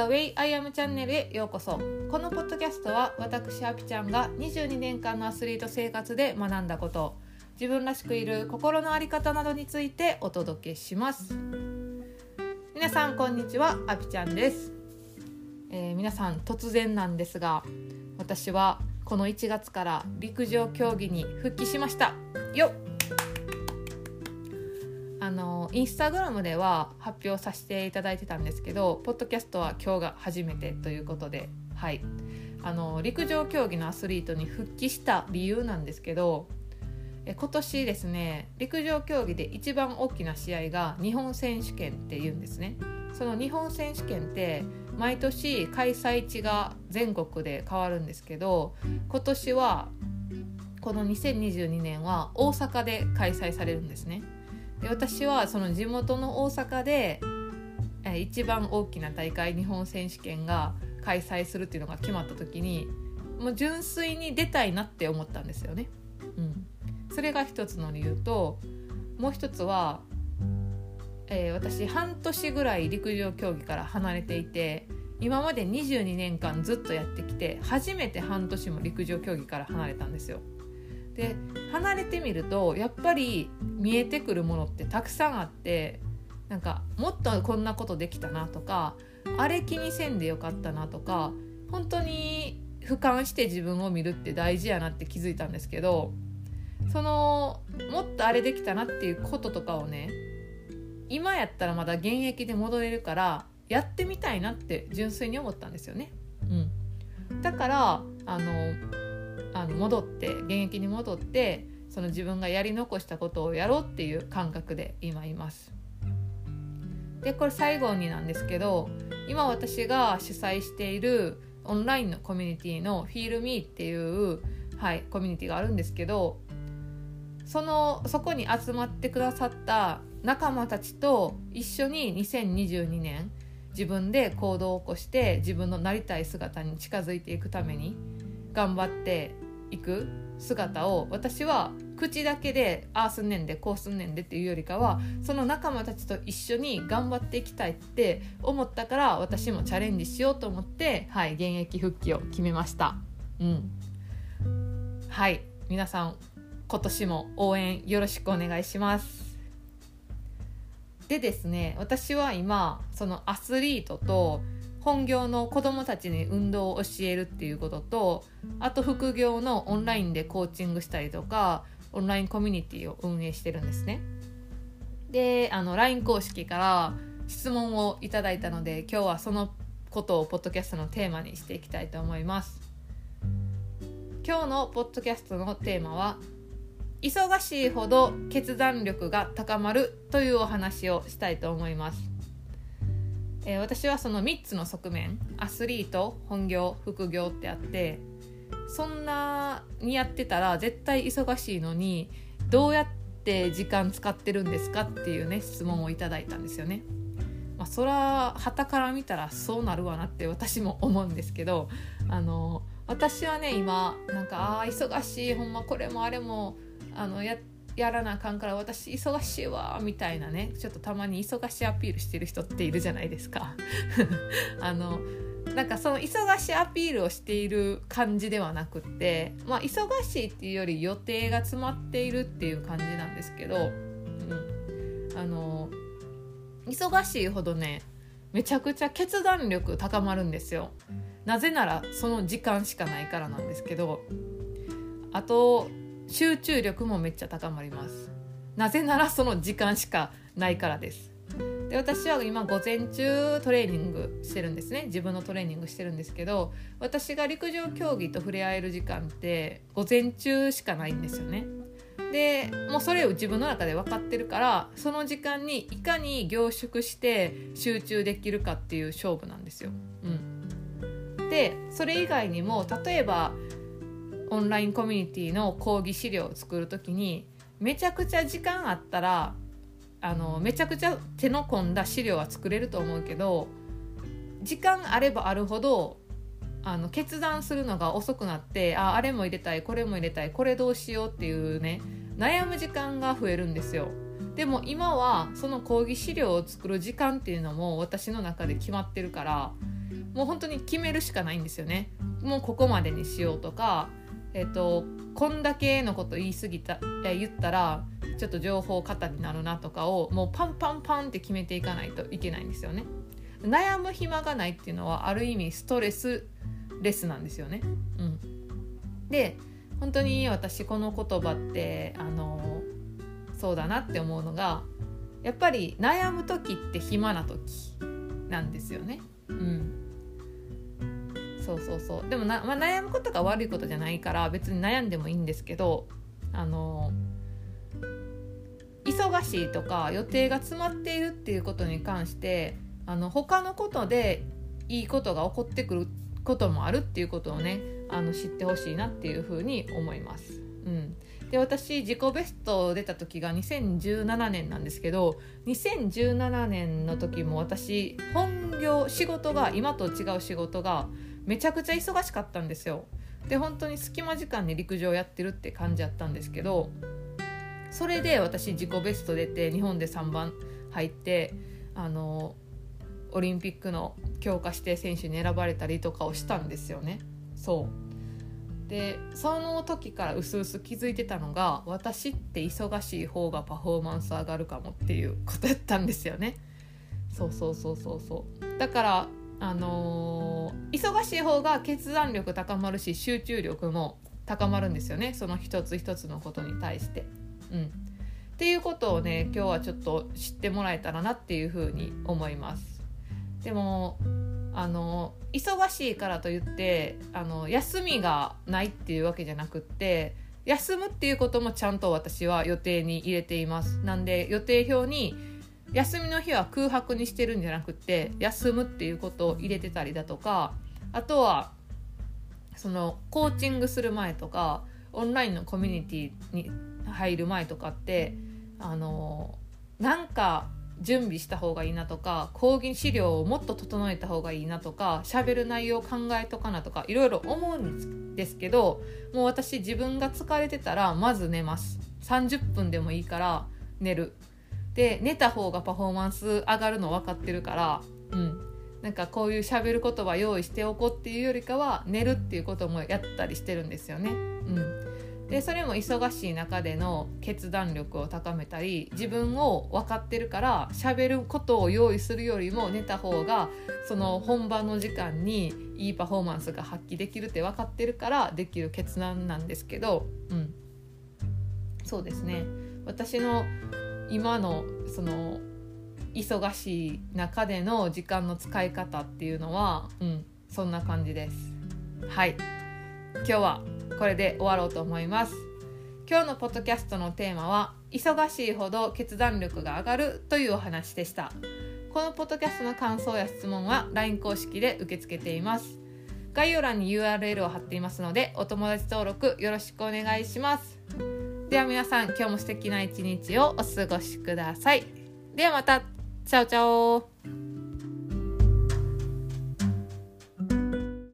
The Way I Am チャンネルへようこそ。このポッドキャストは私あぴちゃんが22年間のアスリート生活で学んだこと自分らしくいる心の在り方などについてお届けします。皆さんこんにちはあぴちゃんです、えー、皆さん突然なんですが私はこの1月から陸上競技に復帰しました。よっ。あのインスタグラムでは発表させていただいてたんですけどポッドキャストは今日が初めてということではい。あの陸上競技のアスリートに復帰した理由なんですけどえ今年ですね陸上競技で一番大きな試合が日本選手権っていうんですね。その日本選手権って毎年開催地が全国で変わるんですけど今年はこの2022年は大阪で開催されるんですね。で私はその地元の大阪で一番大きな大会日本選手権が開催するっていうのが決まった時にもう純粋に出たいなって思ったんですよね。うん、それが一つの理由ともう一つは、えー、私半年ぐらい陸上競技から離れていて今まで22年間ずっとやってきて初めて半年も陸上競技から離れたんですよ。で離れてみるとやっぱり見えてくるものってたくさんあってなんかもっとこんなことできたなとかあれ気にせんでよかったなとか本当に俯瞰して自分を見るって大事やなって気づいたんですけどそのもっとあれできたなっていうこととかをね今やったらまだ現役で戻れるからやってみたいなって純粋に思ったんですよね。うん、だからあのあの戻って現役に戻ってその自分がやり残したことをやろうっていう感覚で今います。でこれ最後になんですけど今私が主催しているオンラインのコミュニティの FeelMe っていう、はい、コミュニティがあるんですけどそのそこに集まってくださった仲間たちと一緒に2022年自分で行動を起こして自分のなりたい姿に近づいていくために頑張っていく姿を私は口だけでああすんねんでこうすんねんでっていうよりかはその仲間たちと一緒に頑張っていきたいって思ったから私もチャレンジしようと思ってはい現役復帰を決めました。うん。はい皆さん今年も応援よろしくお願いします。でですね私は今そのアスリートと本業の子どもたちに運動を教えるっていうこととあと副業のオンラインでコーチングしたりとかオンラインコミュニティを運営してるんですね。であの LINE 公式から質問をいただいたので今日はそのことをポッドキャストのテーマにしていきたいと思います。今日のポッドキャストのテーマは忙しいほど決断力が高まるというお話をしたいと思います。えー、私はその3つの側面アスリート本業副業ってあってそんなにやってたら絶対忙しいのにどうやって時間使ってるんですかっていうね質問をいただいたんですよね。まあ、そら旗から見たらそうなるわなって私も思うんですけどあの私はね今なんかあ忙しいほんまこれもあれもあのややらなあかんから私忙しいわみたいなねちょっとたまに忙しいアピールしてる人っているじゃないですか。あのなんかその忙しいアピールをしている感じではなくってまあ忙しいっていうより予定が詰まっているっていう感じなんですけど、うん、あの忙しいほどねめちゃくちゃ決断力高まるんですよ。なぜならその時間しかないからなんですけどあと集中力もめっちゃ高まります。なぜならその時間しかないからです。で私は今午前中トレーニングしてるんですね。自分のトレーニングしてるんですけど私が陸上競技と触れ合える時間って午前中しかないんですよね。でもうそれを自分の中で分かってるからその時間にいかに凝縮して集中できるかっていう勝負なんですよ。うん、でそれ以外にも例えばオンラインコミュニティの講義資料を作る時にめちゃくちゃ時間あったらあのめちゃくちゃ手の込んだ資料は作れると思うけど時間あればあるほどあの決断するのが遅くなってああれも入れたいこれも入れたいこれどうしようっていうね悩む時間が増えるんですよ。でも今はその講義資料を作る時間っていうのも私の中で決まってるからもう本当に決めるしかないんですよねもうここまでにしようとかえっ、とこんだけのこと言い過ぎた言ったらちょっと情報過多になるなとかをもうパンパンパンって決めていかないといけないんですよね。悩む暇がないっていうのはある意味ストレスレスなんですよね。うん。で本当に私この言葉ってあのそうだなって思うのがやっぱり悩む時って暇な時なんですよね。うん。そうそうそうでもな、まあ、悩むことが悪いことじゃないから別に悩んでもいいんですけどあの忙しいとか予定が詰まっているっていうことに関してあの他のことでいいことが起こってくることもあるっていうことをねあの知ってほしいなっていうふうに思います。うん、で私自己ベスト出た時が2017年なんですけど2017年の時も私本業仕事が今と違う仕事がめちゃくちゃ忙しかったんですよ。で本当に隙間時間に陸上やってるって感じやったんですけどそれで私自己ベスト出て日本で3番入ってあのオリンピックの強化指定選手に選ばれたりとかをしたんですよね。そうでその時からうすうす気づいてたのが私って忙しい方がパフォーマンス上がるかもっていうことやったんですよね。そうそうそうそうそうだからあのー、忙しい方が決断力高まるし集中力も高まるんですよねその一つ一つのことに対して。うん、っていうことをね今日はちょっと知ってもらえたらなっていうふうに思います。でもあの忙しいからといってあの休みがないっていうわけじゃなくって休むっていうこともちゃんと私は予定に入れていますなんで予定表に休みの日は空白にしてるんじゃなくて休むっていうことを入れてたりだとかあとはそのコーチングする前とかオンラインのコミュニティに入る前とかってあのなんか準備した方がいいなとか講義資料をもっと整えた方がいいなとか喋る内容を考えとかなとかいろいろ思うんですけどもう私自分が疲れてたらまず寝ます。30分でもいいから寝る。で寝た方がパフォーマンス上がるの分かってるからうん。なんかこういう喋る言葉用意しておこうっていうよりかは寝るっていうこともやったりしてるんですよね。うん。でそれも忙しい中での決断力を高めたり自分を分かってるから喋ることを用意するよりも寝た方がその本番の時間にいいパフォーマンスが発揮できるって分かってるからできる決断なんですけど、うん、そうですね。私の今のその忙しい中での時間の使い方っていうのは、うん、そんな感じです。はい。今日はこれで終わろうと思います。今日のポッドキャストのテーマは忙しいほど決断力が上がるというお話でした。このポッドキャストの感想や質問は LINE 公式で受け付けています。概要欄に URL を貼っていますのでお友達登録よろしくお願いします。では皆さん今日も素敵な一日をお過ごしください。ではまた。チャオチャオ。